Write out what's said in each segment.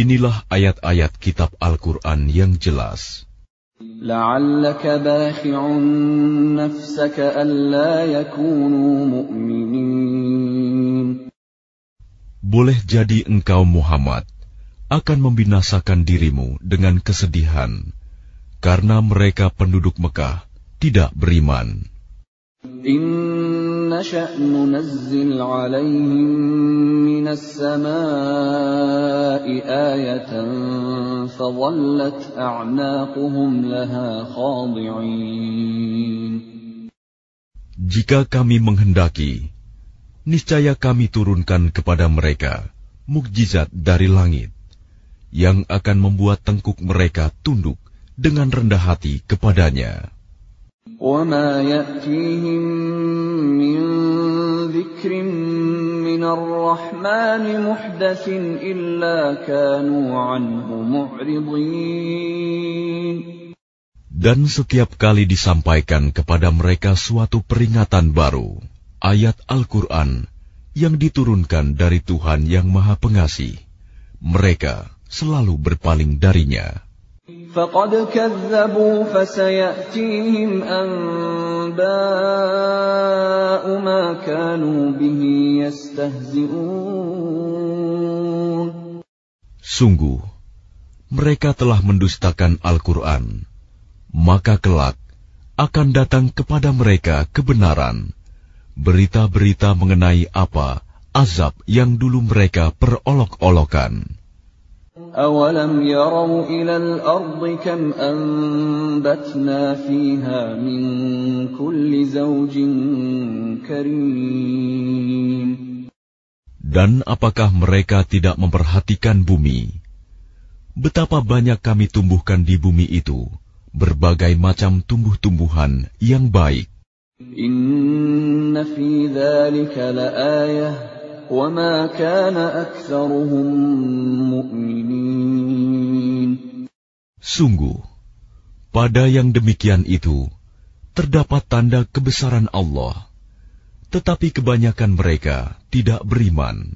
Inilah ayat-ayat kitab Al-Quran yang jelas. Boleh jadi engkau Muhammad akan membinasakan dirimu dengan kesedihan karena mereka penduduk Mekah tidak beriman. Jika kami menghendaki, niscaya kami turunkan kepada mereka mukjizat dari langit yang akan membuat tengkuk mereka tunduk dengan rendah hati kepadanya. Dan setiap kali disampaikan kepada mereka suatu peringatan baru, ayat Al-Quran yang diturunkan dari Tuhan yang Maha Pengasih, mereka selalu berpaling darinya. Sungguh, mereka telah mendustakan Al-Quran, maka kelak akan datang kepada mereka kebenaran, berita-berita mengenai apa azab yang dulu mereka perolok-olokan. أولم يروا إلى الأرض كم أنبتنا فيها من كل زوج كريم Dan apakah mereka tidak memperhatikan bumi? Betapa banyak kami tumbuhkan di bumi itu, berbagai macam tumbuh-tumbuhan yang baik. Inna fi dhalika la ayah Sungguh, pada yang demikian itu terdapat tanda kebesaran Allah, tetapi kebanyakan mereka tidak beriman.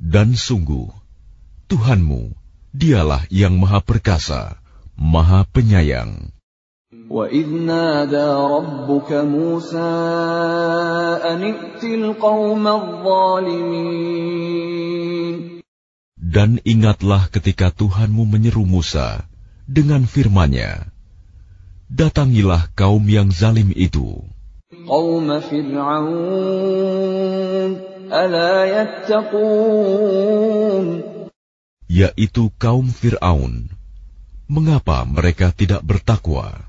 Dan sungguh, Tuhanmu, dialah yang maha perkasa, maha penyayang. وَإِذْ نَادَى رَبُّكَ مُوسَىٰ أَنِ ائْتِ الْقَوْمَ الظَّالِمِينَ Dan ingatlah ketika Tuhanmu menyeru Musa dengan firman-Nya, Datangilah kaum yang zalim itu. قَوْمَ فِرْعَوْنَ أَلَا يَتَّقُونَ Yaitu kaum Fir'aun. Mengapa mereka tidak bertakwa?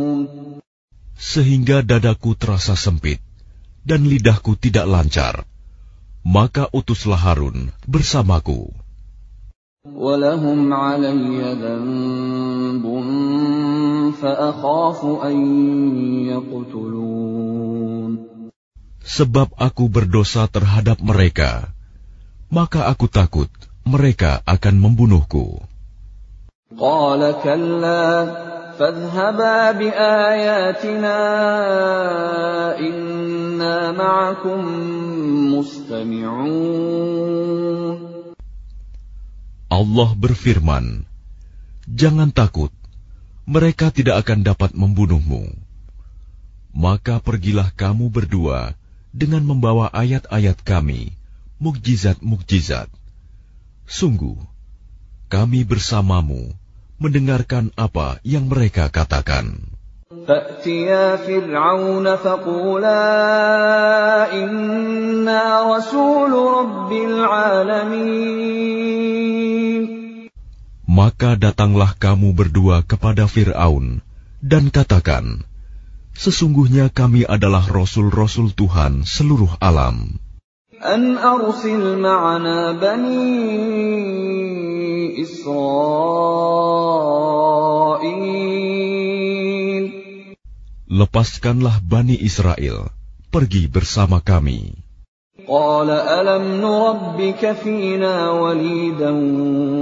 sehingga dadaku terasa sempit dan lidahku tidak lancar. Maka utuslah Harun bersamaku. Sebab aku berdosa terhadap mereka, maka aku takut mereka akan membunuhku. فاذهبا بآياتنا إنا معكم مستمعون Allah berfirman, Jangan takut, mereka tidak akan dapat membunuhmu. Maka pergilah kamu berdua dengan membawa ayat-ayat kami, mukjizat-mukjizat. Sungguh, kami bersamamu mendengarkan apa yang mereka katakan. فَأْتِيَا فِرْعَوْنَ فَقُولَا إِنَّا رَسُولُ رَبِّ الْعَالَمِينَ Maka datanglah kamu berdua kepada Fir'aun dan katakan, Sesungguhnya kami adalah Rasul-Rasul Tuhan seluruh alam. أَنْ أَرْسِلْ مَعَنَا بَنِي إِسْرَائِيلَ Lepaskanlah Bani Israel, pergi bersama kami. قال ألم نربك فينا وليدا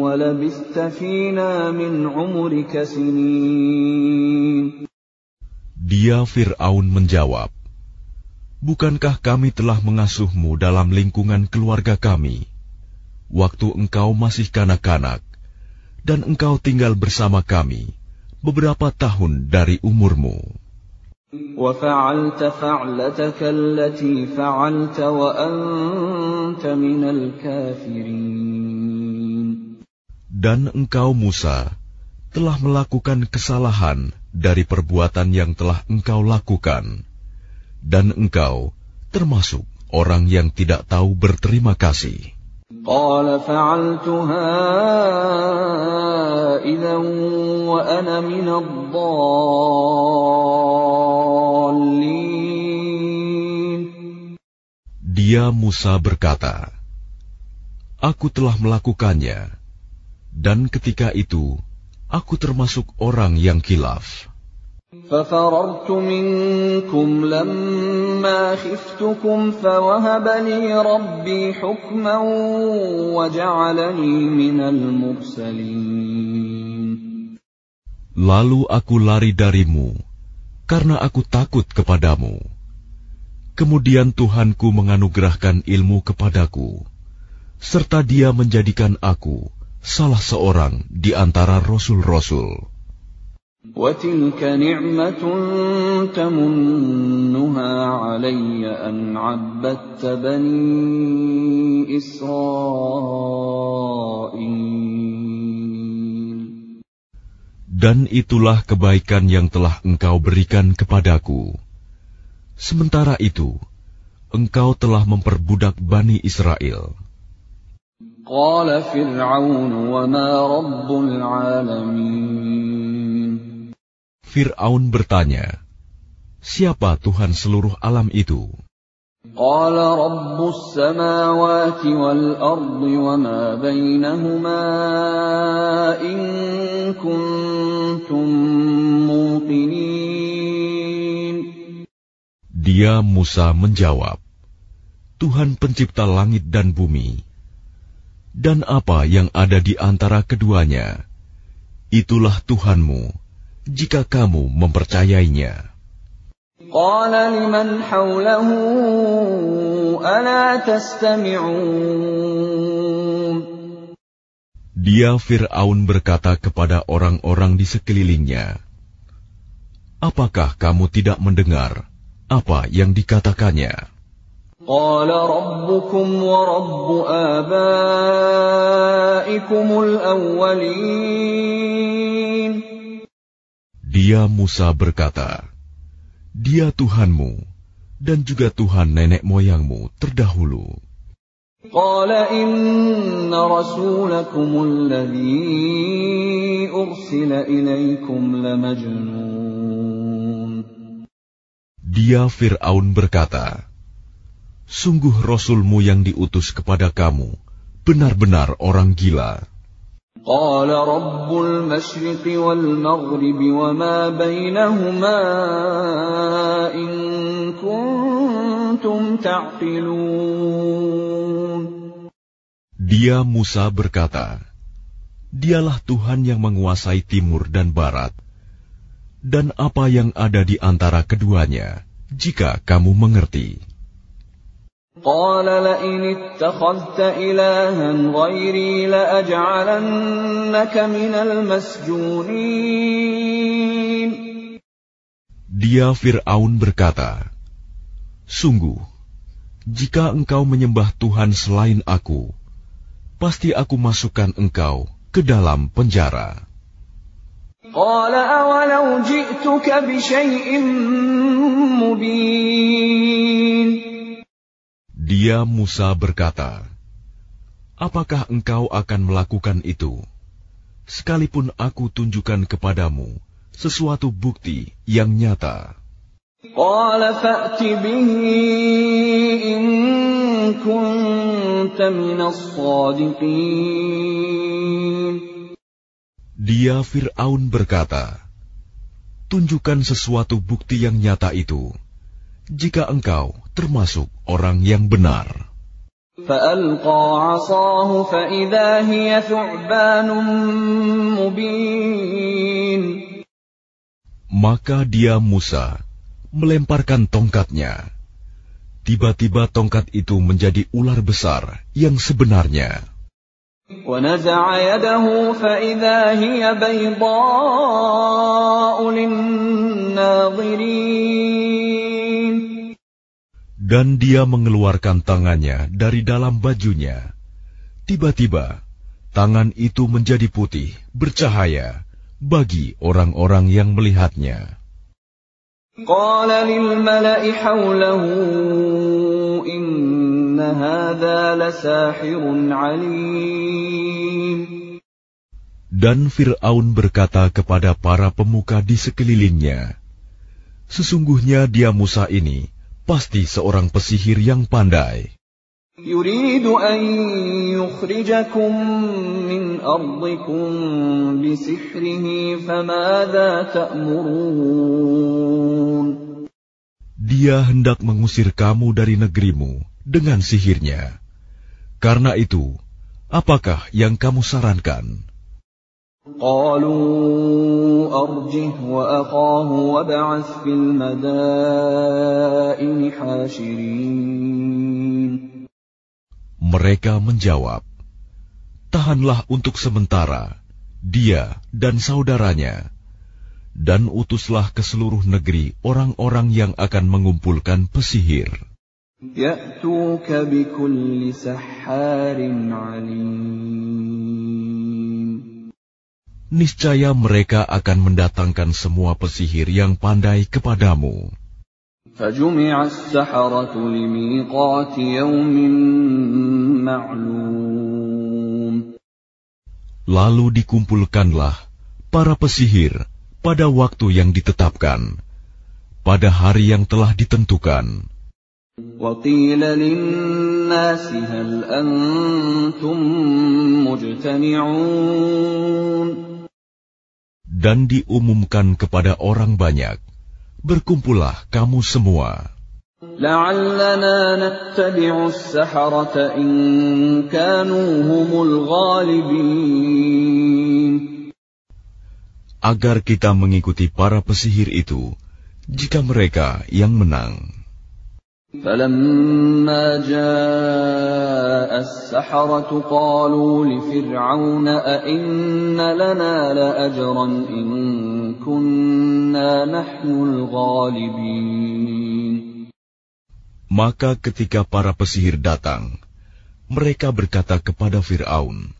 ولبثت فينا من عمرك سنين Dia Fir'aun menjawab, Bukankah kami telah mengasuhmu dalam lingkungan keluarga kami? Waktu engkau masih kanak-kanak, dan engkau tinggal bersama kami beberapa tahun dari umurmu. Dan engkau Musa telah melakukan kesalahan dari perbuatan yang telah engkau lakukan dan engkau termasuk orang yang tidak tahu berterima kasih. قال فعلتها إذا وأنا من الضالين Dia Musa berkata, Aku telah melakukannya, dan ketika itu aku termasuk orang yang kilaf. ففررت منكم لما خفتكم فوهب لي ربي حكما وجعلني من المرسلين Lalu aku lari darimu, karena aku takut kepadamu. Kemudian Tuhanku menganugerahkan ilmu kepadaku, serta Dia menjadikan aku salah seorang di antara rasul-rasul. وتلك نعمة تمنها علي أن عبدت بني إسرائيل Dan itulah kebaikan yang telah engkau berikan kepadaku. Sementara itu, engkau telah memperbudak Bani Israel. قال فرعون وما رب العالمين Fir'aun bertanya, Siapa Tuhan seluruh alam itu? قال رب السماوات والأرض وما بينهما إن كنتم موقنين Dia Musa menjawab, Tuhan pencipta langit dan bumi, dan apa yang ada di antara keduanya, itulah Tuhanmu, jika kamu mempercayainya. قال لمن حوله ألا تستمعون Dia Fir'aun berkata kepada orang-orang di sekelilingnya, Apakah kamu tidak mendengar apa yang dikatakannya? قال ربكم ورب آبائكم الأولين Dia Musa berkata, Dia Tuhanmu dan juga Tuhan nenek moyangmu terdahulu. قال إن رسولكم الذي أرسل إليكم لمجنون Dia Fir'aun berkata, Sungguh Rasulmu yang diutus kepada kamu, benar-benar orang gila. قال رب المشرق والمغرب وما بينهما إن كنتم تعقلون Dia Musa berkata, Dialah Tuhan yang menguasai timur dan barat, dan apa yang ada di antara keduanya, jika kamu mengerti. قال لئن اتخذت إلها غيري لأجعلنك من المسجونين Dia Fir'aun berkata, Sungguh, jika engkau menyembah Tuhan selain aku, pasti aku masukkan engkau ke dalam penjara. Dia Musa berkata, Apakah engkau akan melakukan itu? Sekalipun aku tunjukkan kepadamu sesuatu bukti yang nyata. Dia Fir'aun berkata, Tunjukkan sesuatu bukti yang nyata itu, jika engkau termasuk orang yang benar. Maka dia Musa melemparkan tongkatnya. Tiba-tiba tongkat itu menjadi ular besar yang sebenarnya. Dan dia mengeluarkan tangannya dari dalam bajunya. Tiba-tiba, tangan itu menjadi putih, bercahaya bagi orang-orang yang melihatnya. Dan Fir'aun berkata kepada para pemuka di sekelilingnya, Sesungguhnya dia Musa ini pasti seorang pesihir yang pandai. Dia hendak mengusir kamu dari negerimu dengan sihirnya. Karena itu, apakah yang kamu sarankan? قالوا أرجه وأخاه وابعث في المدائن حاشرين Mereka menjawab, Tahanlah untuk sementara, dia dan saudaranya, dan utuslah ke seluruh negeri orang-orang yang akan mengumpulkan pesihir. يأتوك بكل سحار عليم niscaya mereka akan mendatangkan semua pesihir yang pandai kepadamu. Lalu dikumpulkanlah para pesihir pada waktu yang ditetapkan, pada hari yang telah ditentukan. وقيل للناس هل أنتم مجتمعون dan diumumkan kepada orang banyak, berkumpullah kamu semua. Agar kita mengikuti para pesihir itu, jika mereka yang menang. فلما جاء السحرة قالوا لفرعون أئن لنا لأجرا إن كنا نحن الغالبين Maka ketika para pesihir datang, mereka berkata kepada Fir'aun,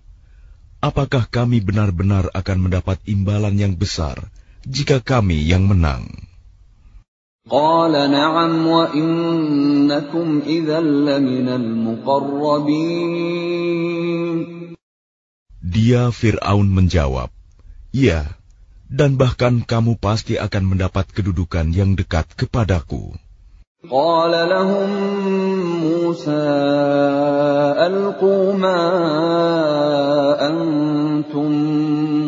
Apakah kami benar-benar akan mendapat imbalan yang besar jika kami yang menang? قال نعم وإنكم إذا لمن المقربين Dia Fir'aun menjawab, Ya, dan bahkan kamu pasti akan mendapat kedudukan yang dekat kepadaku. قال لهم موسى ألقوا ما أنتم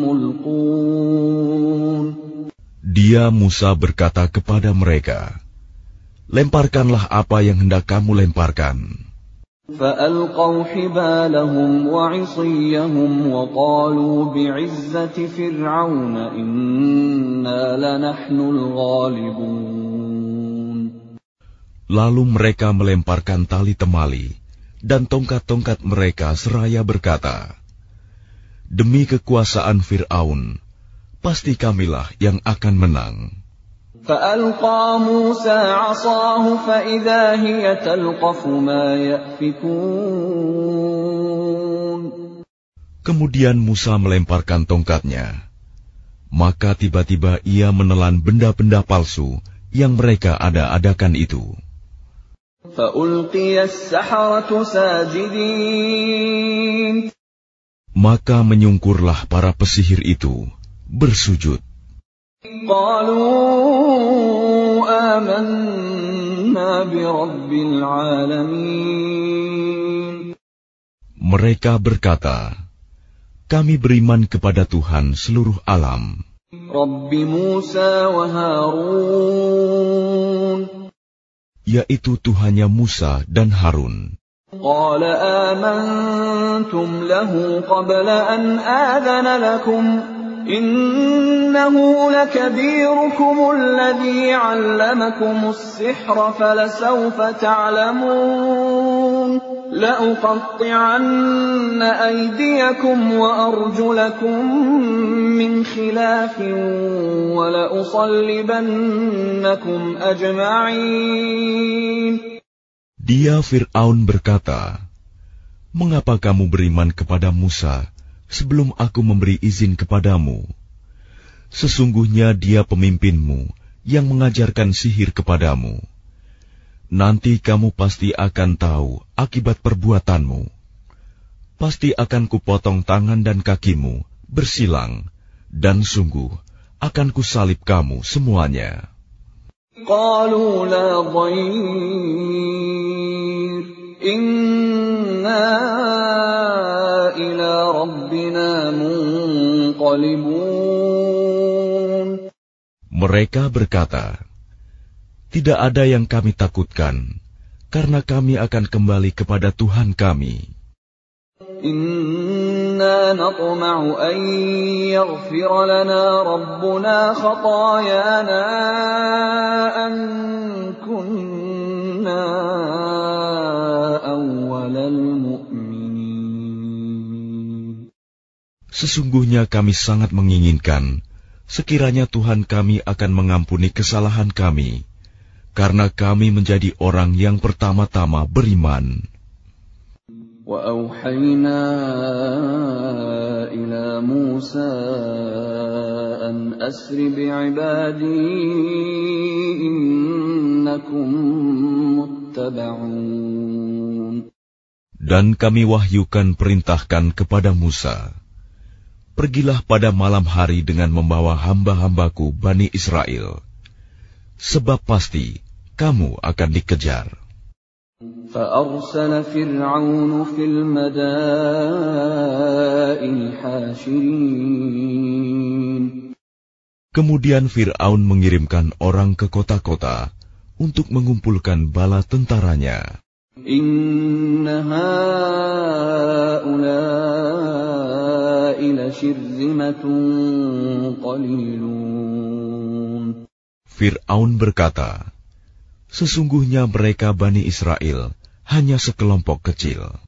ملقون Dia Musa berkata kepada mereka, Lemparkanlah apa yang hendak kamu lemparkan. فألقوا حبالهم وعصيهم وقالوا بعزة فرعون إنا لنحن الغالبون Lalu mereka melemparkan tali temali dan tongkat-tongkat mereka seraya berkata, Demi kekuasaan Fir'aun, pasti kamilah yang akan menang. فألقى موسى عصاه فإذا هي تلقف ما يأفكون Kemudian Musa melemparkan tongkatnya. Maka tiba-tiba ia menelan benda-benda palsu yang mereka ada-adakan itu. فألقي السحرة ساجدين Maka menyungkurlah para pesihir itu, bersujud. قالوا آمنا برب العالمين Mereka berkata, Kami beriman kepada Tuhan seluruh alam, رب موسى وهارون yaitu Tuhannya Musa dan Harun. قال آمنتم له قبل أن آذن لكم إنه لكبيركم الذي علمكم السحر فلسوف تعلمون لأقطعن أيديكم وأرجلكم من خلاف ولأصلبنكم أجمعين. Dia Fir'aun berkata, Mengapa kamu beriman kepada Musa sebelum aku memberi izin kepadamu? Sesungguhnya dia pemimpinmu yang mengajarkan sihir kepadamu. Nanti kamu pasti akan tahu akibat perbuatanmu. Pasti akan kupotong tangan dan kakimu, bersilang, dan sungguh akan kusalib kamu semuanya. قالوا لا ضير إنا إلى ربنا منقلبون Mereka berkata, "Tidak ada yang kami takutkan, karena kami akan kembali kepada Tuhan kami." Inna natma'u an yaghfir lana rabbuna khatayana an kunna awwalal Sesungguhnya kami sangat menginginkan sekiranya Tuhan kami akan mengampuni kesalahan kami, karena kami menjadi orang yang pertama-tama beriman." وأوحينا إلى موسى أن أسر بعبادي إنكم متبعون Dan kami wahyukan perintahkan kepada Musa, Pergilah pada malam hari dengan membawa hamba-hambaku Bani Israel, sebab pasti kamu akan dikejar. فأرسل فرعون في المدائن حاشرين Kemudian Fir'aun mengirimkan orang ke kota-kota untuk mengumpulkan bala tentaranya. إن هؤلاء لشرذمة قليلون Fir'aun berkata, Sesungguhnya mereka Bani Israel hanya sekelompok kecil.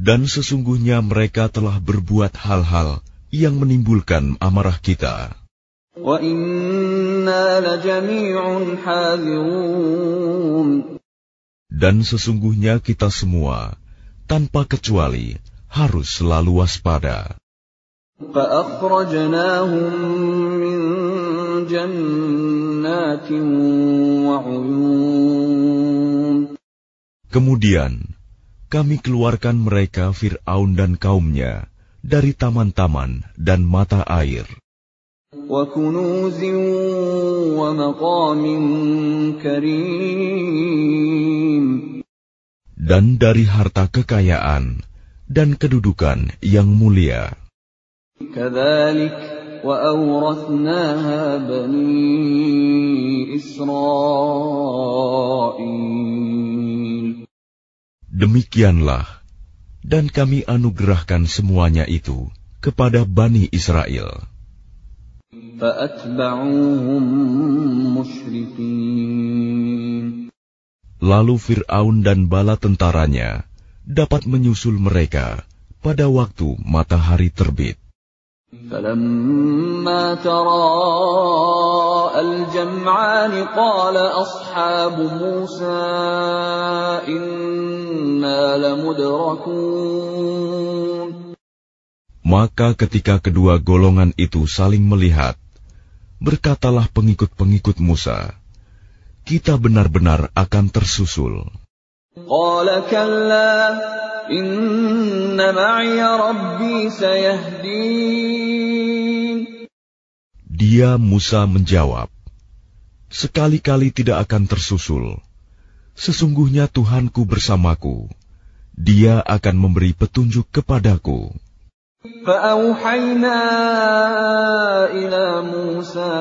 Dan sesungguhnya mereka telah berbuat hal-hal yang menimbulkan amarah kita. Dan sesungguhnya kita semua, tanpa kecuali, harus selalu waspada. Kemudian, kami keluarkan mereka Fir'aun dan kaumnya dari taman-taman dan mata air وكنوز ومقام كريم dan dari harta kekayaan dan kedudukan yang mulia. كذلك وأورثناها بني إسرائيل Demikianlah, dan kami anugerahkan semuanya itu kepada Bani Israel. فأتبعوهم مشرقين Lalu Fir'aun dan bala tentaranya dapat menyusul mereka pada waktu matahari terbit. فلما تراءى الجمعان قال أصحاب موسى إنا لمدركون Maka ketika kedua golongan itu saling melihat, berkatalah pengikut-pengikut Musa, kita benar-benar akan tersusul. Dia Musa menjawab, Sekali-kali tidak akan tersusul. Sesungguhnya Tuhanku bersamaku. Dia akan memberi petunjuk kepadaku. فأوحينا إلى موسى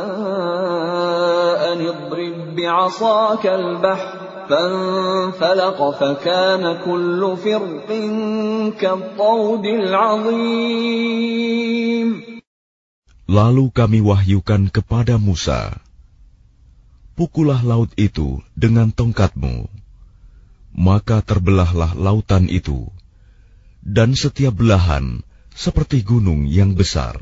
أن اضرب بعصاك البحر فانفلق فكان كل فرق كالطود العظيم Lalu kami wahyukan kepada Musa, Pukullah laut itu dengan tongkatmu. Maka terbelahlah lautan itu, dan setiap belahan seperti gunung yang besar.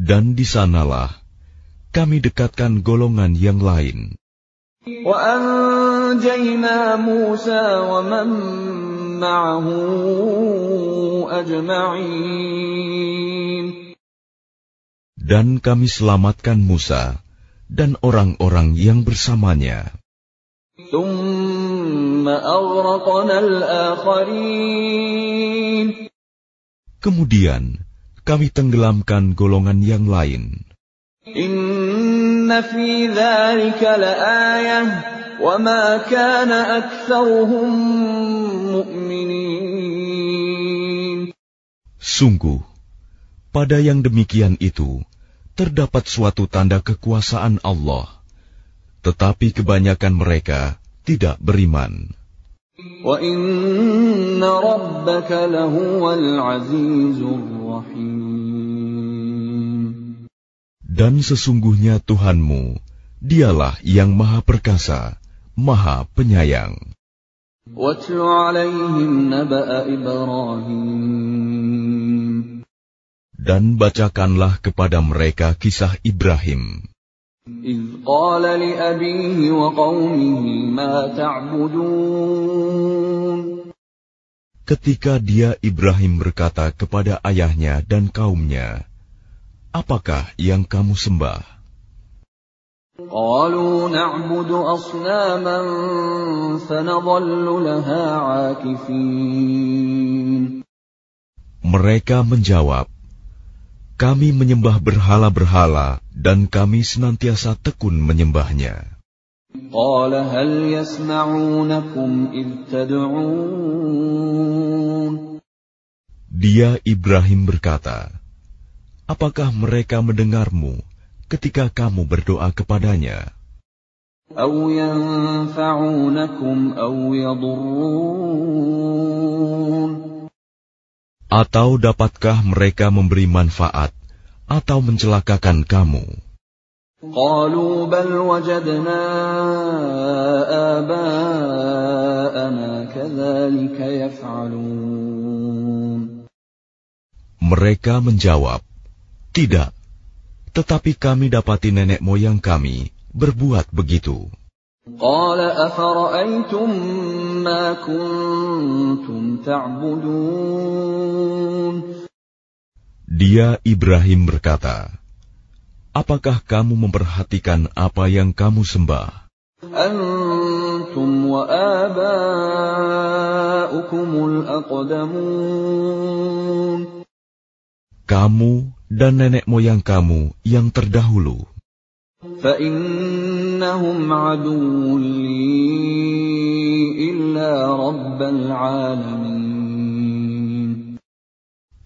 Dan di sanalah kami dekatkan golongan yang lain. Dan kami selamatkan Musa dan orang-orang yang bersamanya. Kemudian kami tenggelamkan golongan yang lain. Sungguh pada yang demikian itu terdapat suatu tanda kekuasaan Allah. Tetapi kebanyakan mereka tidak beriman. Dan sesungguhnya Tuhanmu, dialah yang maha perkasa, maha penyayang. Dan bacakanlah kepada mereka kisah Ibrahim. إذ قال لأبيه وقومه ما تعبدون Ketika dia Ibrahim berkata kepada ayahnya dan kaumnya, Apakah yang kamu sembah? قالوا نعبد أصناما فنظل لها عاكفين Mereka menjawab, Kami menyembah berhala-berhala dan kami senantiasa tekun menyembahnya. قال هل يسمعونكم إذ تدعون Dia Ibrahim berkata, Apakah mereka mendengarmu ketika kamu berdoa kepadanya? أو ينفعونكم أو يضرون Atau dapatkah mereka memberi manfaat atau mencelakakan kamu? قالوا بل وجدنا آباءنا كذلك يفعلون Mereka menjawab, Tidak, tetapi kami dapati nenek moyang kami berbuat begitu. قال أفرأيتم ما كنتم تعبدون Dia Ibrahim berkata, Apakah kamu memperhatikan apa yang kamu sembah? أنتم وآباؤكم الأقدمون Kamu dan nenek moyang kamu yang terdahulu. فإنهم عدو لي إلا رب العالمين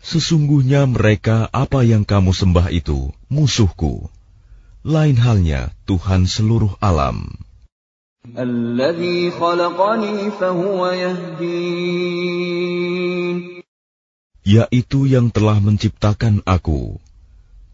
Sesungguhnya mereka apa yang kamu sembah itu musuhku. Lain halnya Tuhan seluruh alam. الذي خلقني فهو يهدين yaitu yang telah menciptakan aku,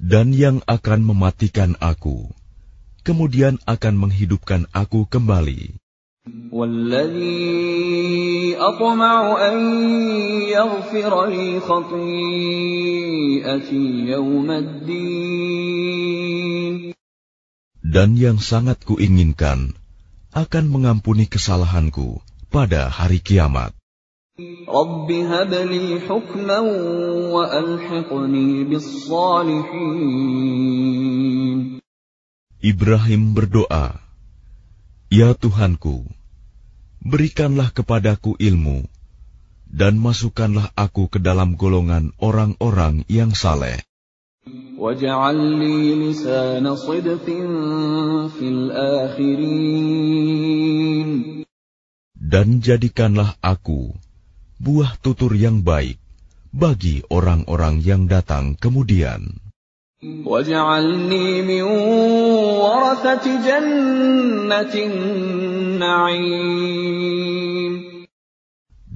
dan yang akan mematikan aku, kemudian akan menghidupkan aku kembali. Dan yang sangat kuinginkan akan mengampuni kesalahanku pada hari kiamat. Ibrahim berdoa, Ya Tuhanku, berikanlah kepadaku ilmu, dan masukkanlah aku ke dalam golongan orang-orang yang saleh. Dan jadikanlah aku buah tutur yang baik bagi orang-orang yang datang kemudian.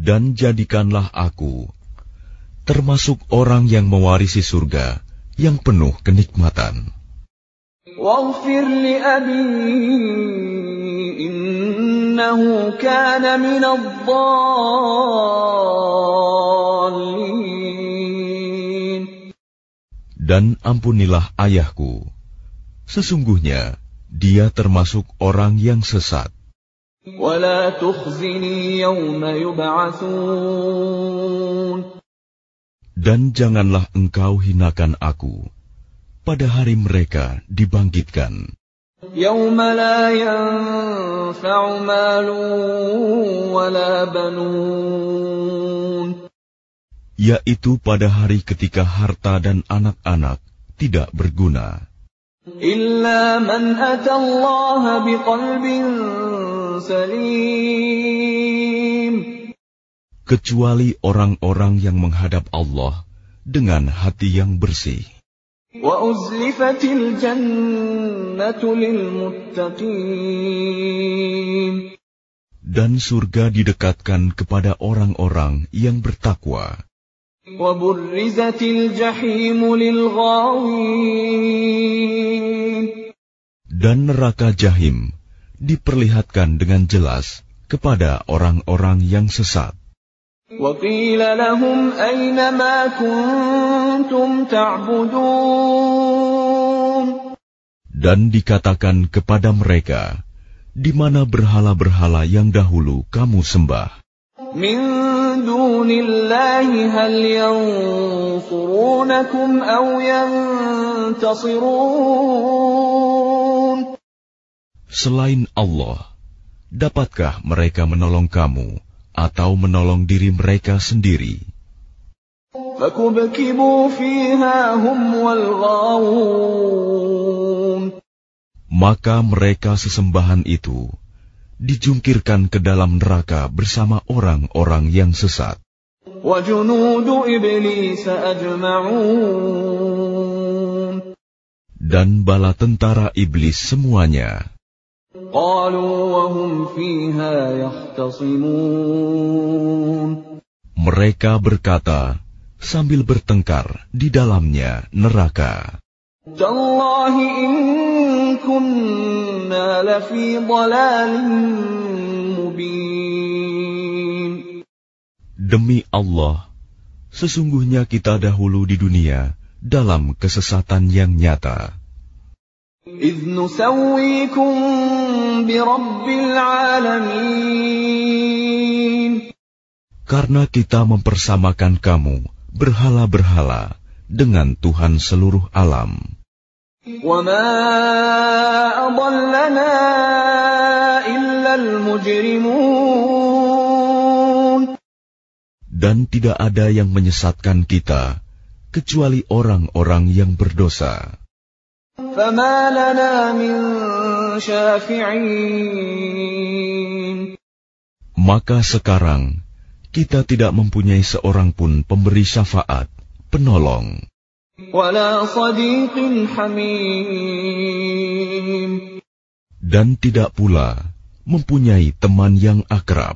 Dan jadikanlah aku termasuk orang yang mewarisi surga yang penuh kenikmatan. Dan ampunilah ayahku. Sesungguhnya dia termasuk orang yang sesat. Dan janganlah engkau hinakan aku pada hari mereka dibangkitkan. يوم لا ينفع مال ولا بنون yaitu pada hari ketika harta dan anak-anak tidak berguna, إلا من أتى الله بقلب سليم kecuali orang-orang yang menghadap Allah dengan hati yang bersih. Dan surga didekatkan kepada orang-orang yang bertakwa. Dan neraka jahim diperlihatkan dengan jelas kepada orang-orang yang sesat. وقيل لهم أين ما كنتم تعبدون Dan dikatakan kepada mereka, di mana berhala-berhala yang dahulu kamu sembah, من دون الله هل ينصرونكم أو ينتصرون selain Allah, dapatkah mereka menolong kamu atau menolong diri mereka sendiri. Maka mereka sesembahan itu dijungkirkan ke dalam neraka bersama orang-orang yang sesat. Dan bala tentara iblis semuanya Mereka berkata sambil bertengkar di dalamnya neraka. تالله إن كنا لفي ضلال مبين Demi Allah, sesungguhnya kita dahulu di dunia dalam kesesatan yang nyata. إذ نسويكم برب العالمين Karena kita mempersamakan kamu berhala-berhala dengan Tuhan seluruh alam. Dan tidak ada yang menyesatkan kita kecuali orang-orang yang berdosa. فما لنا من شافعين Maka sekarang kita tidak mempunyai seorang pun pemberi syafaat, penolong, ولا صديق حميم dan tidak pula mempunyai teman yang akrab.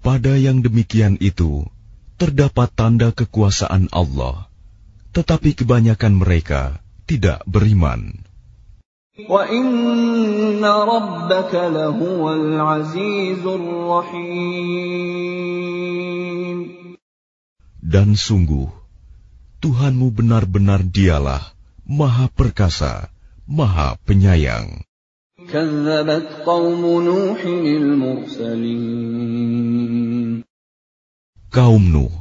Pada yang demikian itu, terdapat tanda kekuasaan Allah, tetapi kebanyakan mereka tidak beriman. Dan sungguh, Tuhanmu benar-benar dialah Maha Perkasa, Maha Penyayang. Kaum Nuh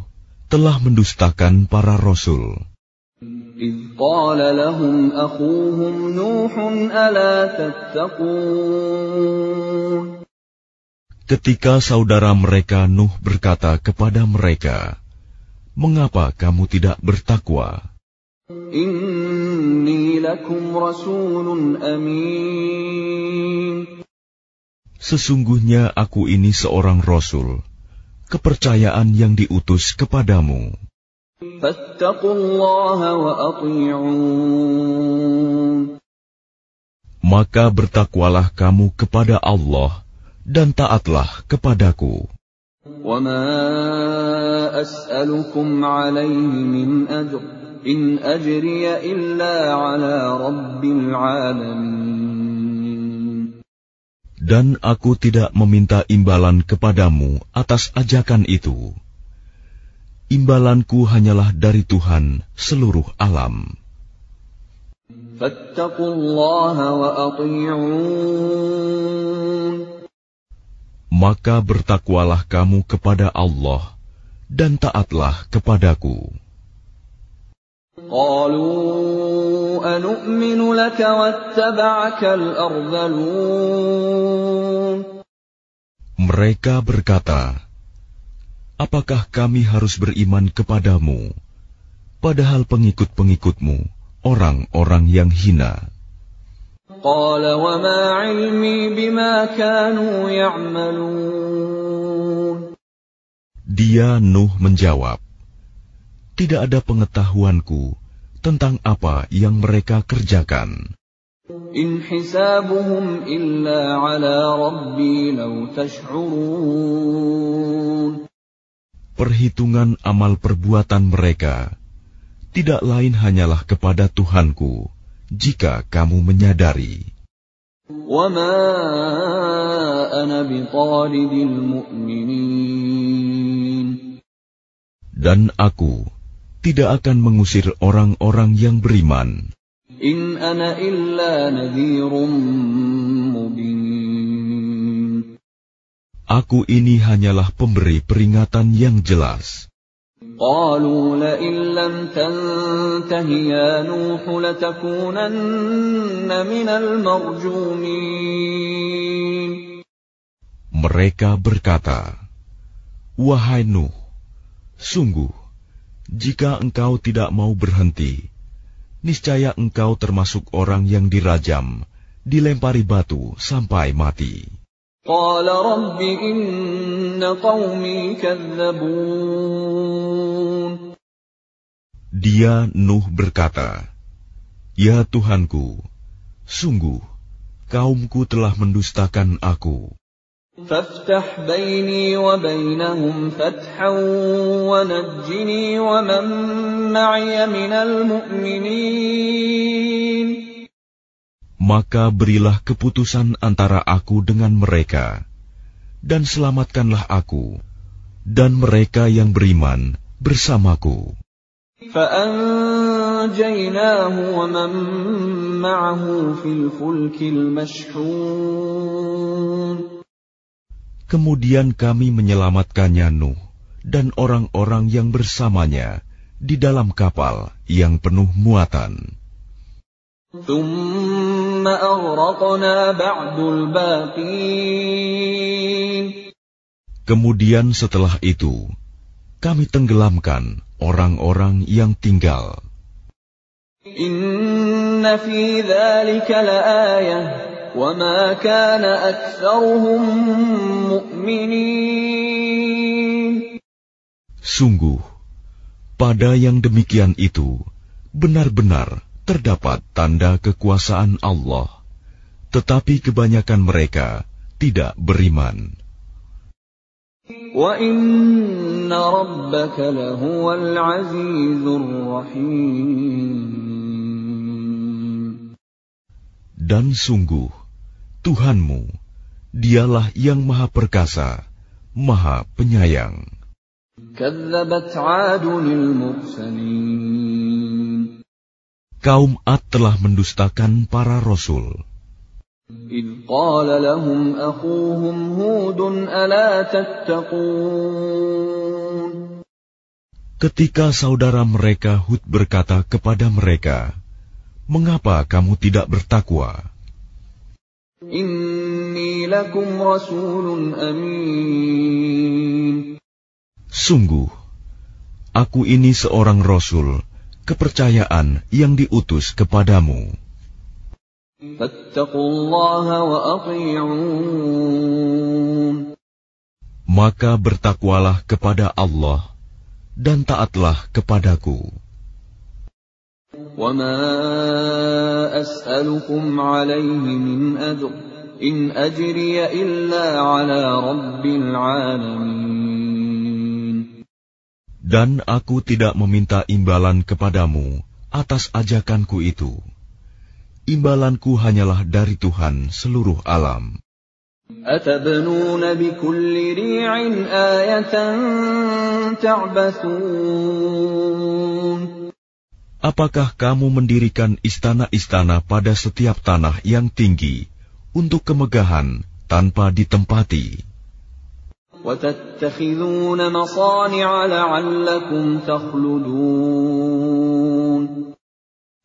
telah mendustakan para rasul. Ketika saudara mereka Nuh berkata kepada mereka, "Mengapa kamu tidak bertakwa?" Sesungguhnya aku ini seorang rasul, kepercayaan yang diutus kepadamu. فاتقوا الله وأطيعون Maka bertakwalah kamu kepada Allah dan taatlah kepadaku." وما أسألكم عليه من أجر in ajriya illa ala rabbil. Dan aku tidak meminta imbalan kepadamu atas ajakan itu. Imbalanku hanyalah dari Tuhan seluruh alam. Maka bertakwalah kamu kepada Allah dan taatlah kepadaku. قالوا أنؤمن لك واتبعك الأرذلون Mereka berkata, Apakah kami harus beriman kepadamu, padahal pengikut-pengikutmu orang-orang yang hina? قال وما علمي بما كانوا يعملون Dia Nuh menjawab, Tidak ada pengetahuanku tentang apa yang mereka kerjakan. إن حسابهم إلا على ربي لو تشعرون Perhitungan amal perbuatan mereka tidak lain hanyalah kepada Tuhanku, jika kamu menyadari. وما أنا بطارد المؤمنين Dan aku tidak akan mengusir orang-orang yang beriman. إن أنا إلا نذير مبين Aku ini hanyalah pemberi peringatan yang jelas. قالوا لئن لم تنته يا نوح لتكونن من المرجومين Mereka berkata, Wahai Nuh, sungguh, jika engkau tidak mau berhenti, niscaya engkau termasuk orang yang dirajam, dilempari batu sampai mati. Dia Nuh berkata, Ya Tuhanku, sungguh, kaumku telah mendustakan aku. فافتح بيني وبينهم فتحا ونجني ومن معي من المؤمنين Maka berilah keputusan antara aku dengan mereka, dan selamatkanlah aku, dan mereka yang beriman bersamaku. فأنجيناه ومن معه في الفلك المشحون Kemudian kami menyelamatkannya Nuh dan orang-orang yang bersamanya di dalam kapal yang penuh muatan. Kemudian setelah itu, kami tenggelamkan orang-orang yang tinggal. Inna fi la. وما كان أكثرهم مؤمنين Sungguh, pada yang demikian itu benar-benar terdapat tanda kekuasaan Allah, tetapi kebanyakan mereka tidak beriman. وإن ربك لهو العزيز الرحيم Dan sungguh, Tuhanmu, dialah yang maha perkasa, maha penyayang. كذبت عاد المرسلين Kaum Ad telah mendustakan para rasul. إذ قال لهم أخوهم هود ألا تتقون Ketika saudara mereka Hud berkata kepada mereka, "Mengapa kamu tidak bertakwa? Inni lakum rasulun amin. Sungguh, aku ini seorang rasul, kepercayaan yang diutus kepadamu. Maka bertakwalah kepada Allah dan taatlah kepadaku. وما أسألكم عليه من أجر إن أجري إلا على رب العالمين Dan aku tidak meminta imbalan kepadamu atas ajakanku itu. Imbalanku hanyalah dari Tuhan seluruh alam. أتبنون بكل ريع آية تعبثون Apakah kamu mendirikan istana-istana pada setiap tanah yang tinggi untuk kemegahan tanpa ditempati?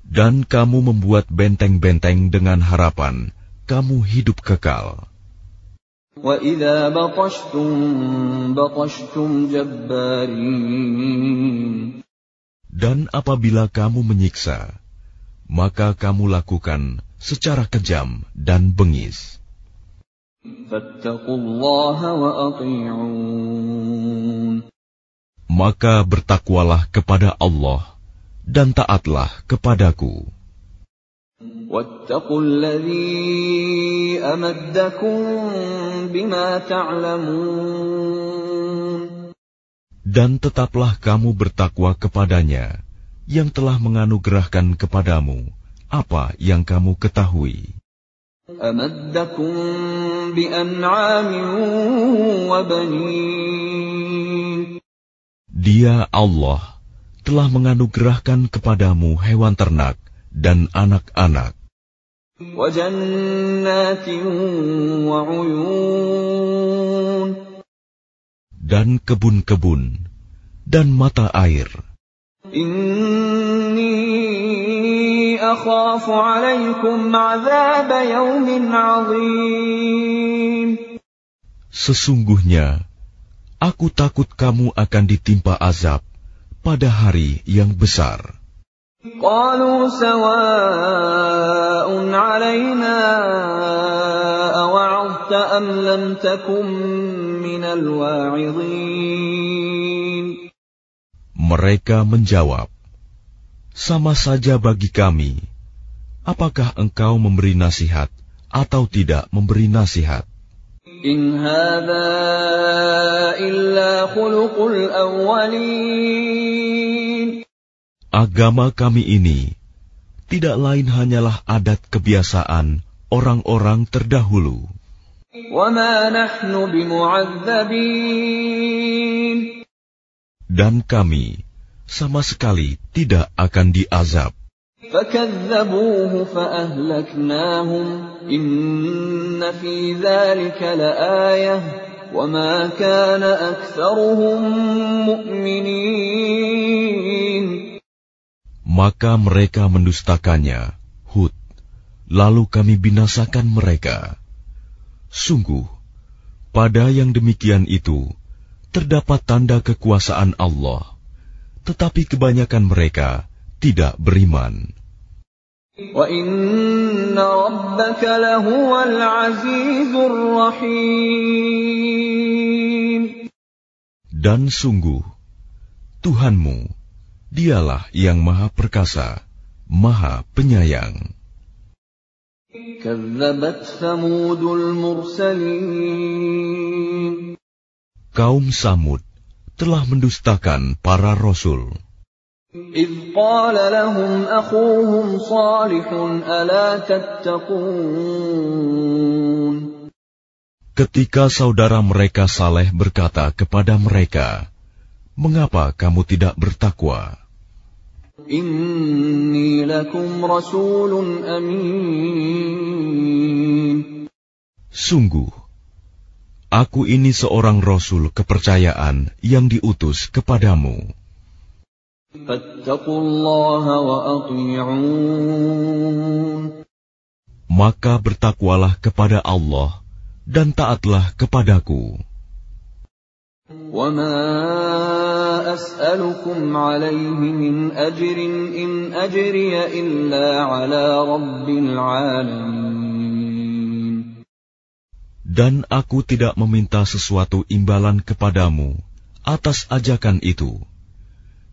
Dan kamu membuat benteng-benteng dengan harapan kamu hidup kekal. Dan apabila kamu menyiksa, maka kamu lakukan secara kejam dan bengis. Maka bertakwalah kepada Allah dan taatlah kepadaku Dan tetaplah kamu bertakwa kepadanya yang telah menganugerahkan kepadamu apa yang kamu ketahui. أمدكم بأنعام وبنين Dia Allah telah menganugerahkan kepadamu hewan ternak dan anak-anak وجنات وعيون dan kebun-kebun dan mata air. إني أخاف عليكم عذاب يوم عظيم Sesungguhnya aku takut kamu akan ditimpa azab pada hari yang besar. قالوا سواء علينا أوعظت أم لم تكن mereka menjawab, Sama saja bagi kami, apakah engkau memberi nasihat atau tidak memberi nasihat? In hadha illa khuluqul awwalin. Agama kami ini tidak lain hanyalah adat kebiasaan orang-orang terdahulu. Dan kami sama sekali tidak akan diazab. Maka mereka mendustakannya, Hud. Lalu kami binasakan mereka. Sungguh, pada yang demikian itu terdapat tanda kekuasaan Allah, tetapi kebanyakan mereka tidak beriman. Dan sungguh, Tuhanmu, dialah yang maha perkasa, maha penyayang. كذبت ثمود المرسلين Kaum Samud telah mendustakan para rasul. إذ قال لهم أخوهم صالح ألا تتقون Ketika saudara mereka Saleh berkata kepada mereka, "Mengapa kamu tidak bertakwa? Inni lakum rasulun amin. Sungguh, aku ini seorang rasul kepercayaan yang diutus kepadamu. Maka bertakwalah kepada Allah dan taatlah kepadaku. وما أسألكم عليه من أجر إن أجري إلا على رب العالمين Dan aku tidak meminta sesuatu imbalan kepadamu atas ajakan itu.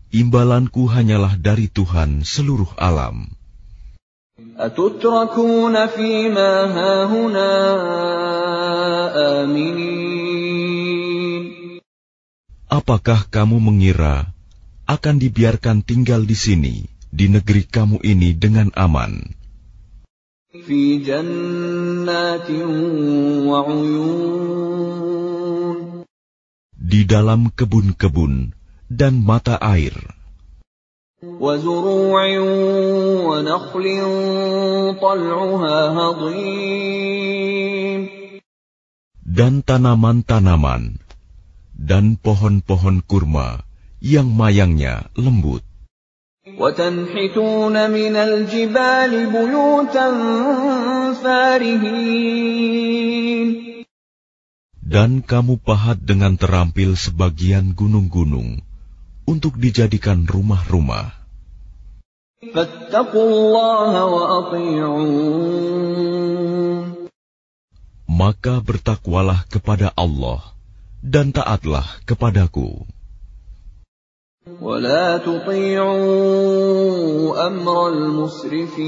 Imbalanku hanyalah dari Tuhan seluruh alam. أتتركون فيما هاهنا آمنين Apakah kamu mengira akan dibiarkan tinggal di sini, di negeri kamu ini dengan aman? Di dalam kebun-kebun dan mata air. Dan tanaman-tanaman dan pohon-pohon kurma yang mayangnya lembut. Dan kamu pahat dengan terampil sebagian gunung-gunung untuk dijadikan rumah-rumah. Maka bertakwalah kepada Allah dan taatlah kepadaku. ولا تطيعوا أمر المسرفين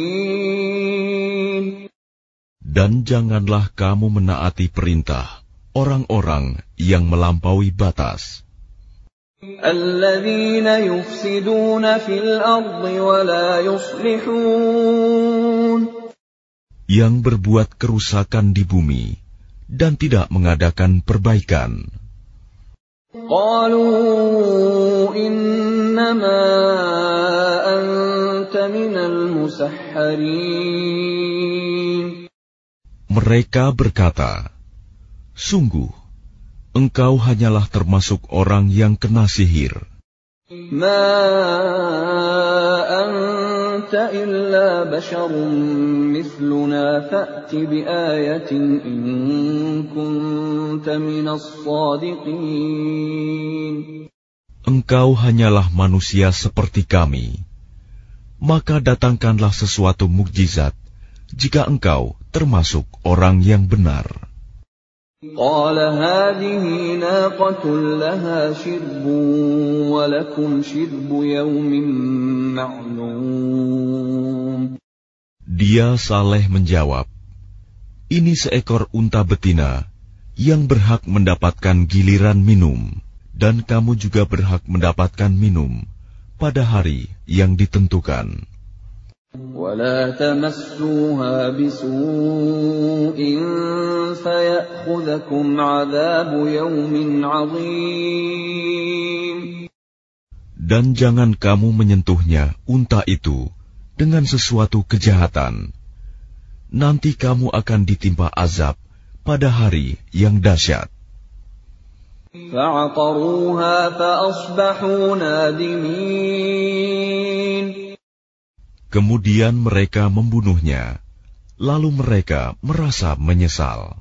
Dan janganlah kamu menaati perintah orang-orang yang melampaui batas, الذين يفسدون في الأرض ولا يصلحون yang berbuat kerusakan di bumi dan tidak mengadakan perbaikan. قالوا إنما أنت من المسحرين Mereka berkata, "Sungguh, engkau hanyalah termasuk orang yang kena sihir. ما anta illa basharun mithluna fa'ti in kunta minas sadiqin. Engkau hanyalah manusia seperti kami. Maka datangkanlah sesuatu mukjizat jika engkau termasuk orang yang benar. قال هذه ناقة لها شرب ولكم شرب يوم معلوم Dia Saleh menjawab, "Ini seekor unta betina yang berhak mendapatkan giliran minum, dan kamu juga berhak mendapatkan minum pada hari yang ditentukan. ولا تمسوها بسوء فيأخذكم عذاب يوم عظيم Dan jangan kamu menyentuhnya, unta itu, dengan sesuatu kejahatan. Nanti kamu akan ditimpa azab pada hari yang dahsyat. Kemudian mereka membunuhnya, lalu mereka merasa menyesal.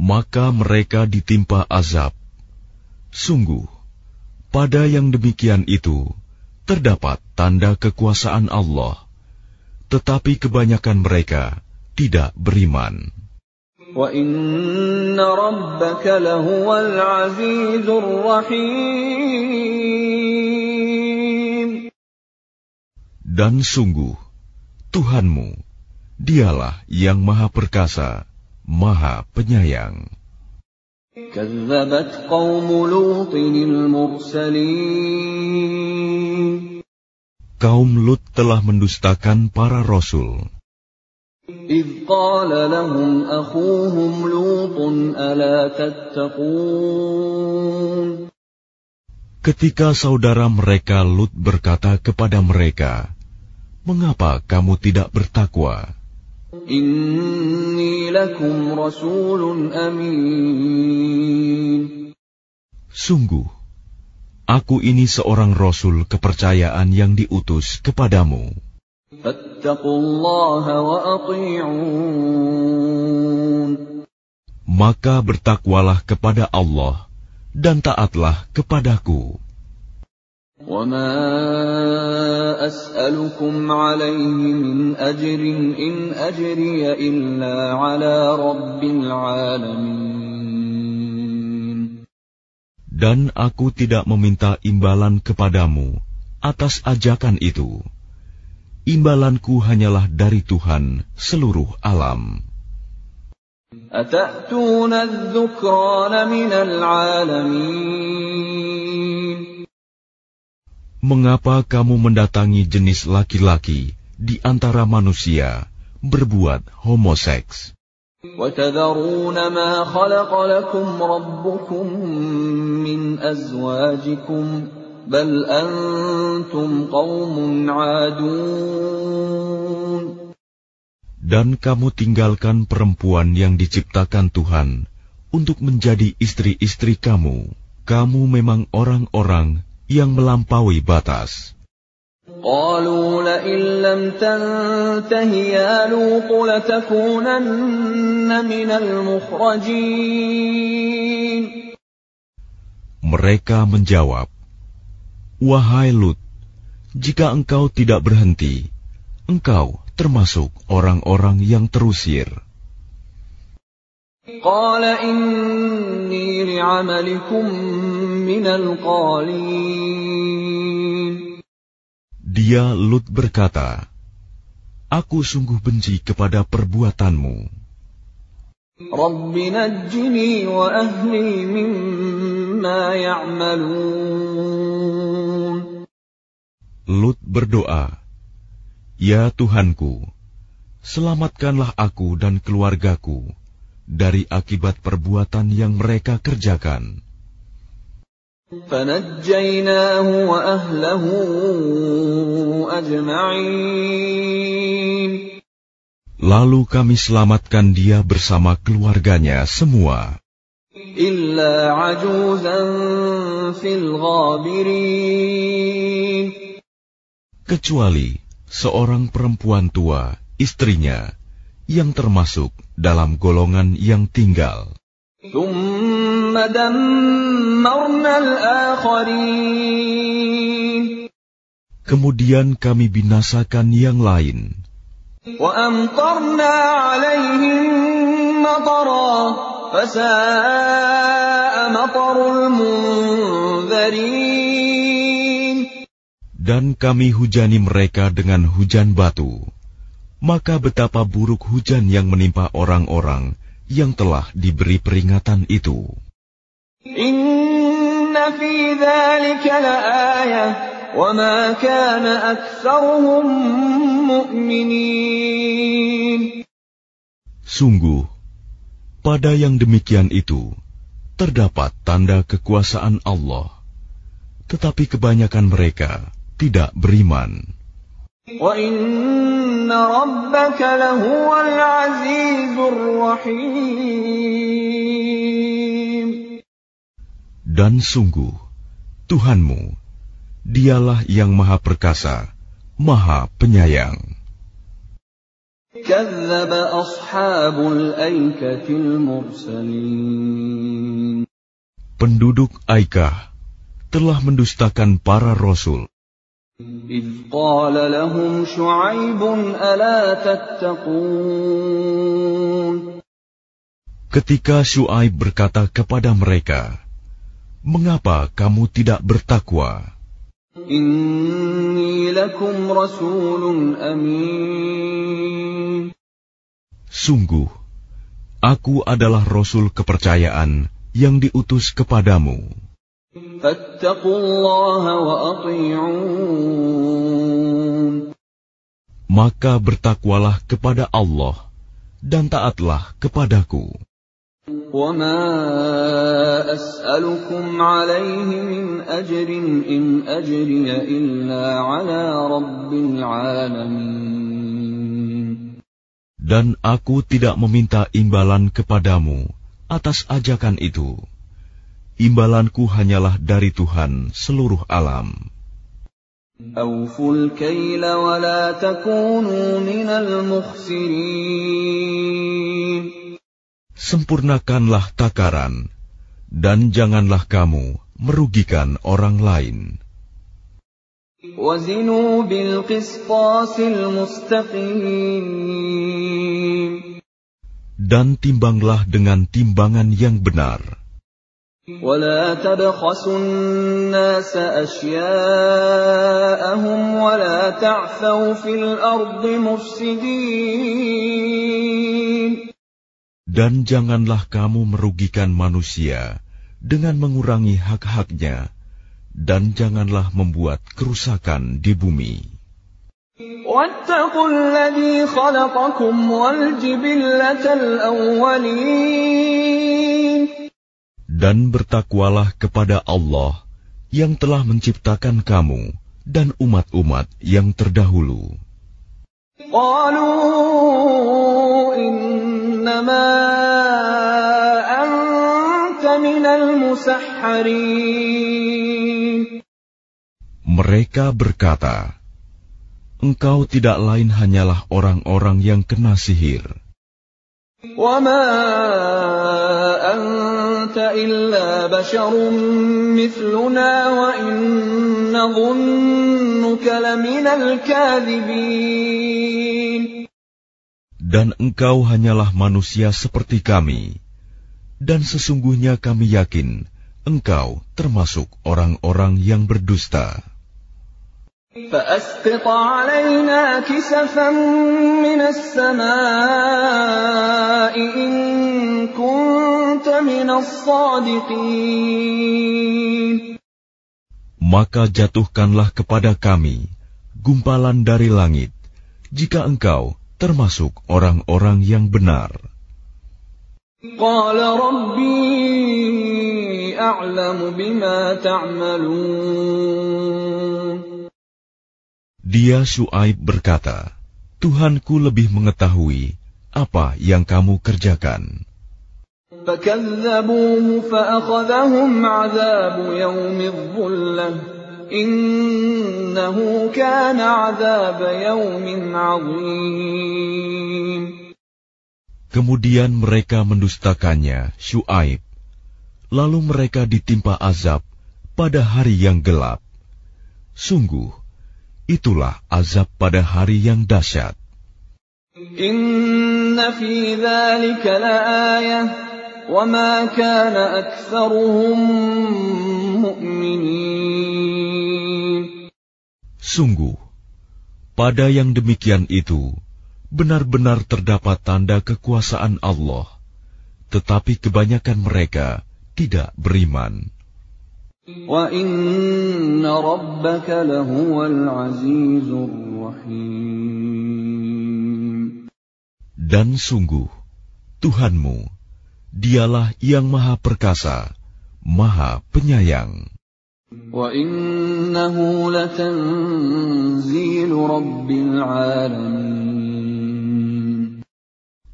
Maka mereka ditimpa azab. Sungguh, pada yang demikian itu terdapat tanda kekuasaan Allah, tetapi kebanyakan mereka tidak beriman. Dan sungguh, Tuhanmu, dialah yang maha perkasa, maha penyayang. كذبت قوم لوط المرسلين Kaum Lut telah mendustakan para rasul. إذ قال لهم أخوهم لوط ألا تتقون Ketika saudara mereka Lut berkata kepada mereka, Mengapa kamu tidak bertakwa? Inni lakum rasulun amin. Sungguh, aku ini seorang rasul kepercayaan yang diutus kepadamu. Maka bertakwalah kepada Allah dan taatlah kepadaku. وما أسألكم عليه من أجر إن أجري إلا على رب العالمين Dan aku tidak meminta imbalan kepadamu atas ajakan itu. Imbalanku hanyalah dari Tuhan seluruh alam. أتأتون الذكران من العالمين Mengapa kamu mendatangi jenis laki-laki di antara manusia berbuat homoseks? وتذرون ما خلق لكم ربكم من أزواجكم بل أنتم قوم عادون Dan kamu tinggalkan perempuan yang diciptakan Tuhan untuk menjadi istri-istri kamu. Kamu memang orang-orang yang melampaui batas. Mereka menjawab, Wahai Lut, jika engkau tidak berhenti, engkau termasuk orang-orang yang terusir. Dia Lut berkata, Aku sungguh benci kepada perbuatanmu. Lut berdoa, Ya Tuhanku, selamatkanlah aku dan keluargaku dari akibat perbuatan yang mereka kerjakan. Lalu kami selamatkan dia bersama keluarganya semua. Kecuali seorang perempuan tua, istrinya, yang termasuk dalam golongan yang tinggal. Kemudian kami binasakan yang lain. Dan kami hujani mereka dengan hujan batu maka betapa buruk hujan yang menimpa orang-orang yang telah diberi peringatan itu. Inna fi dhalika wa ma kana aktsaruhum mu'minin. Sungguh, pada yang demikian itu, terdapat tanda kekuasaan Allah. Tetapi kebanyakan mereka tidak beriman. وَإِنَّ رَبَّكَ لَهُوَ الْعَزِيزُ الرَّحِيمُ Dan sungguh, Tuhanmu, dialah yang maha perkasa, maha penyayang. كَذَّبَ أَصْحَابُ الْأَيْكَةِ الْمُرْسَلِينَ Penduduk Aikah telah mendustakan para rasul إِذْ قَالَ لَهُمْ شُعَيْبٌ أَلَا تَتَّقُونَ ketika Syuaib berkata kepada mereka, "Mengapa kamu tidak bertakwa? إِنِّي لَكُمْ رَسُولٌ أَمِينٌ Sungguh, aku adalah rasul kepercayaan yang diutus kepadamu. فَاتَّقُوا اللَّهَ وَأَطِيعُونِ Maka bertakwalah kepada Allah dan taatlah kepadaku." وَمَا أَسْأَلُكُمْ عَلَيْهِ مِنْ أَجْرٍ إِنْ أَجْرِيَ إِلَّا عَلَى رَبِّ الْعَالَمِينَ Dan aku tidak meminta imbalan kepadamu atas ajakan itu. imbalanku hanyalah dari Tuhan seluruh alam. Sempurnakanlah takaran, dan janganlah kamu merugikan orang lain. Dan timbanglah dengan timbangan yang benar. ولا تبخسوا الناس أشياءهم ولا تعثوا في الأرض مفسدين Dan janganlah kamu merugikan manusia dengan mengurangi hak-haknya, dan janganlah membuat kerusakan di bumi. واتقوا الذي خلقكم والجبلة الأولين dan bertakwalah kepada Allah yang telah menciptakan kamu dan umat-umat yang terdahulu. Mereka berkata, Engkau tidak lain hanyalah orang-orang yang kena sihir. وما أنت إلا بشر مثلنا وإن نظنك لمن الكاذبين Dan engkau hanyalah manusia seperti kami. Dan sesungguhnya kami yakin engkau termasuk orang-orang yang berdusta. فأسقط علينا كسفا من السماء إن كنت من الصادقين Maka jatuhkanlah kepada kami gumpalan dari langit, jika engkau termasuk orang-orang yang benar. قال ربي أعلم بما تعملون Dia Shu'aib berkata, Tuhanku lebih mengetahui apa yang kamu kerjakan. Kemudian mereka mendustakannya, Shu'aib. Lalu mereka ditimpa azab pada hari yang gelap. Sungguh, itulah azab pada hari yang dahsyat. Sungguh pada yang demikian itu benar-benar terdapat tanda kekuasaan Allah tetapi kebanyakan mereka tidak beriman. Dan sungguh, Tuhanmu, dialah yang maha perkasa, maha penyayang.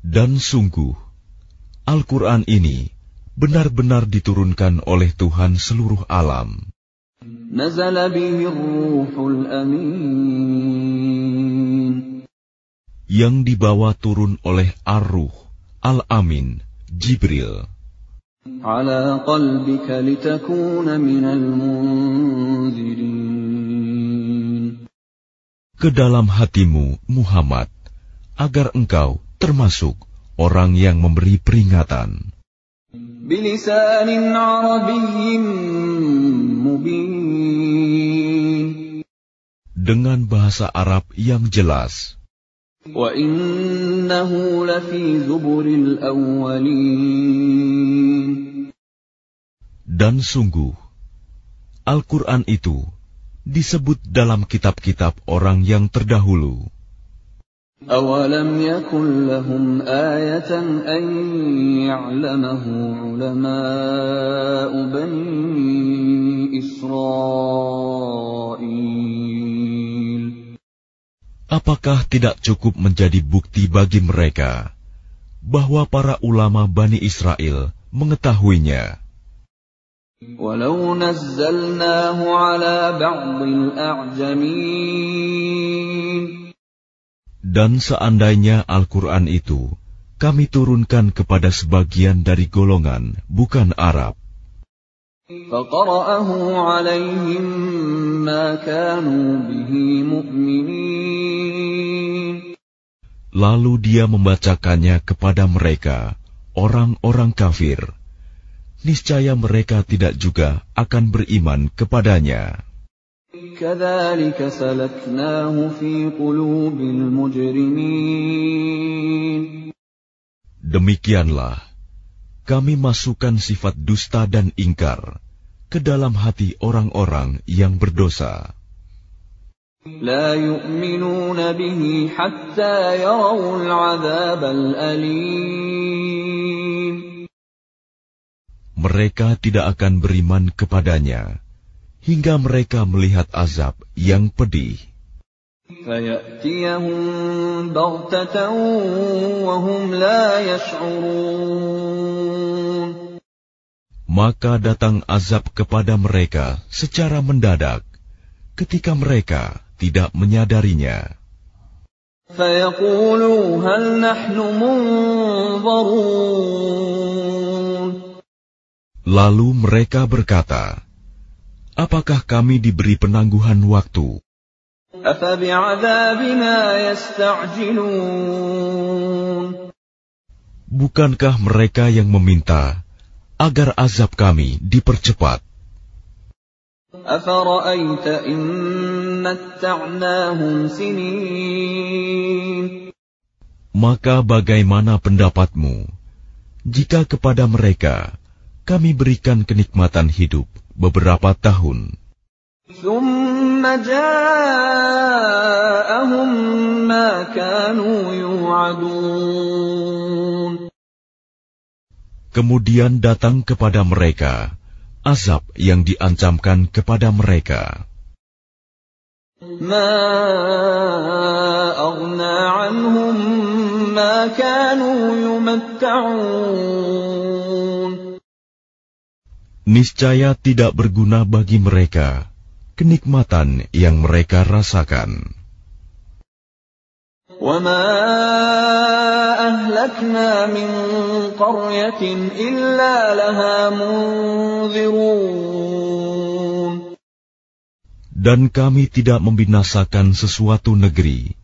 Dan sungguh, Al-Quran ini benar-benar diturunkan oleh Tuhan seluruh alam. Yang dibawa turun oleh Ar-Ruh, Al-Amin, Jibril. Ke dalam hatimu, Muhammad, agar engkau termasuk orang yang memberi peringatan بلسان عربي مبين dengan bahasa Arab yang jelas, وإنه لفي زبر الأولين dan sungguh Al-Quran itu disebut dalam kitab-kitab orang yang terdahulu. أولم يكن لهم آية أن يعلمه علماء بني إسرائيل Apakah tidak cukup menjadi bukti bagi mereka bahwa para ulama Bani Israel mengetahuinya? ولو نزلناه على بعض الأعجمين dan seandainya Al-Quran itu kami turunkan kepada sebagian dari golongan bukan Arab. Lalu dia membacakannya kepada mereka, orang-orang kafir. Niscaya mereka tidak juga akan beriman kepadanya. Demikianlah, kami masukkan sifat dusta dan ingkar ke dalam hati orang-orang yang berdosa. لا يؤمنون به حتى يروا العذاب الأليم Mereka tidak akan beriman kepadanya hingga mereka melihat azab yang pedih. Maka datang azab kepada mereka secara mendadak ketika mereka tidak menyadarinya. Lalu mereka berkata, apakah kami diberi penangguhan waktu? Bukankah mereka yang meminta agar azab kami dipercepat? Maka bagaimana pendapatmu jika kepada mereka kami berikan kenikmatan hidup beberapa tahun. Kemudian datang kepada mereka azab yang diancamkan kepada mereka Niscaya tidak berguna bagi mereka kenikmatan yang mereka rasakan. وما أهلكنا من قرية إلا لها منذرون Dan kami tidak membinasakan sesuatu negeri,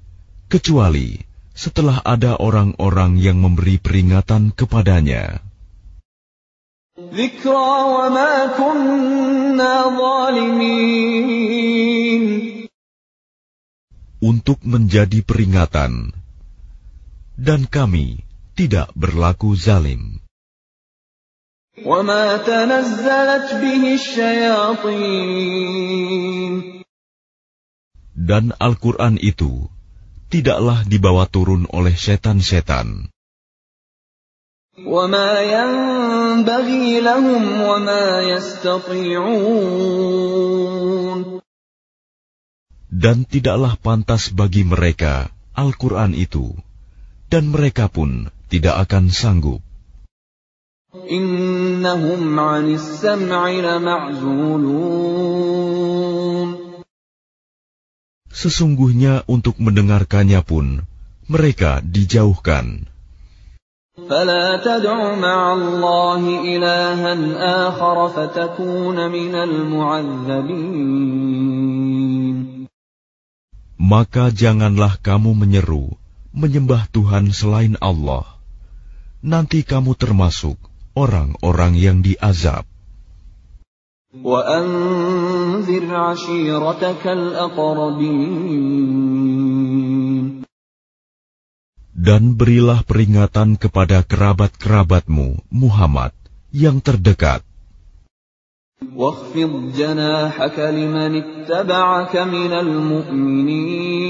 kecuali setelah ada orang-orang yang memberi peringatan kepadanya. Untuk menjadi peringatan, dan kami tidak berlaku zalim. Dan Al-Quran itu tidaklah dibawa turun oleh setan-setan. Dan tidaklah pantas bagi mereka Al-Quran itu, dan mereka pun tidak akan sanggup. Sesungguhnya untuk mendengarkannya pun, mereka dijauhkan. فلا تدع مع الله إلها آخر فتكون من المعذبين Maka janganlah kamu menyeru, menyembah Tuhan selain Allah. Nanti kamu termasuk orang-orang yang diazab. وأنذر عشيرتك الأقربين Dan berilah peringatan kepada kerabat-kerabatmu, Muhammad, yang terdekat. واخفض جناحك لمن اتبعك من المؤمنين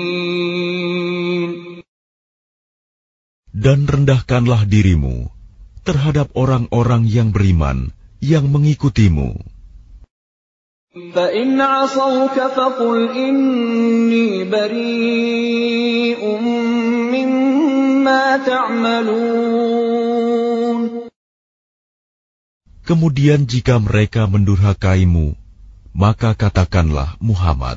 Dan rendahkanlah dirimu terhadap orang-orang yang beriman yang mengikutimu. فإن عصوك فقل إني بريء مما تعملون Kemudian jika mereka mendurhakaimu, maka katakanlah Muhammad,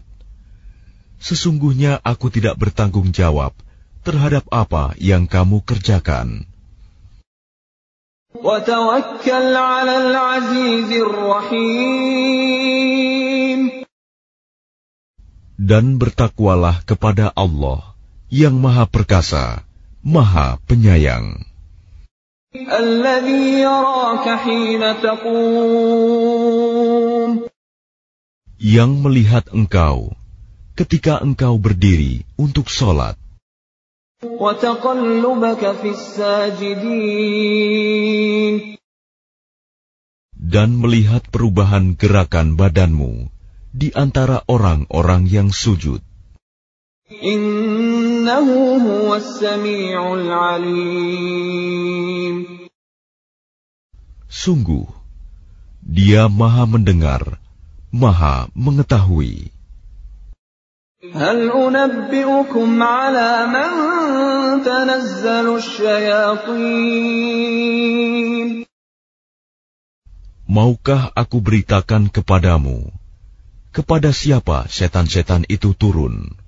Sesungguhnya aku tidak bertanggung jawab terhadap apa yang kamu kerjakan. Dan bertakwalah kepada Allah yang Maha Perkasa. Maha Penyayang. Yang melihat engkau ketika engkau berdiri untuk sholat. Dan melihat perubahan gerakan badanmu di antara orang-orang yang sujud. Innahu huwas sami'ul alim. Sungguh, dia maha mendengar, maha mengetahui. Hal unabbi'ukum ala man tanazzalu syayatin. Maukah aku beritakan kepadamu, kepada siapa setan-setan itu turun?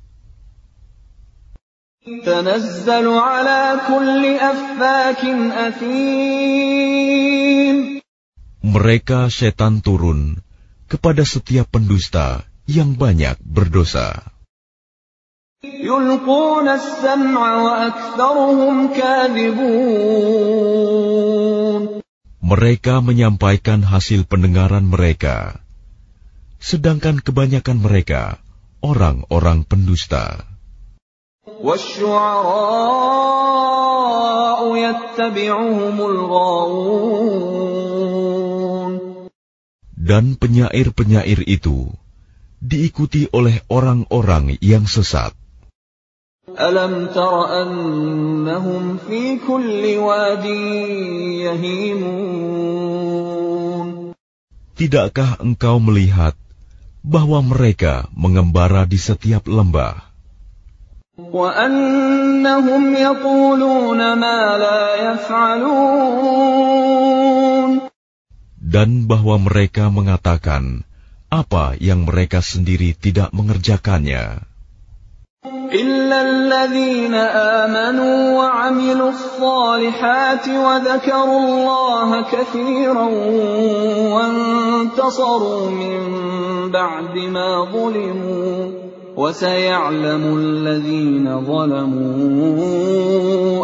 تنزل على كل أفاك أثيم Mereka setan turun kepada setiap pendusta yang banyak berdosa. يلقون السمع وأكثرهم كاذبون Mereka menyampaikan hasil pendengaran mereka, sedangkan kebanyakan mereka orang-orang pendusta. Dan penyair-penyair itu diikuti oleh orang-orang yang sesat. Alam tara annahum fi kulli wadi yahimun. Tidakkah engkau melihat bahwa mereka mengembara di setiap lembah? dan bahwa mereka mengatakan apa yang mereka sendiri tidak mengerjakannya? إلا الذين آمنوا وعملوا الصالحات وذكروا الله كثيرا وانتصروا من بعد ما ظلموا وسيعلم الذين ظلموا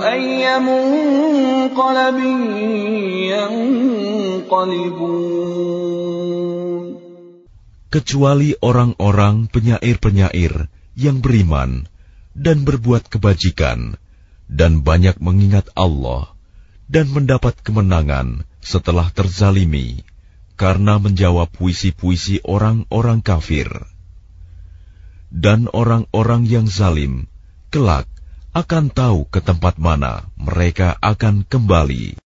أي منقلب ينقلبون kecuali orang-orang penyair-penyair yang beriman dan berbuat kebajikan dan banyak mengingat Allah dan mendapat kemenangan setelah terzalimi karena menjawab puisi-puisi orang-orang kafir. Dan orang-orang yang zalim kelak akan tahu ke tempat mana mereka akan kembali.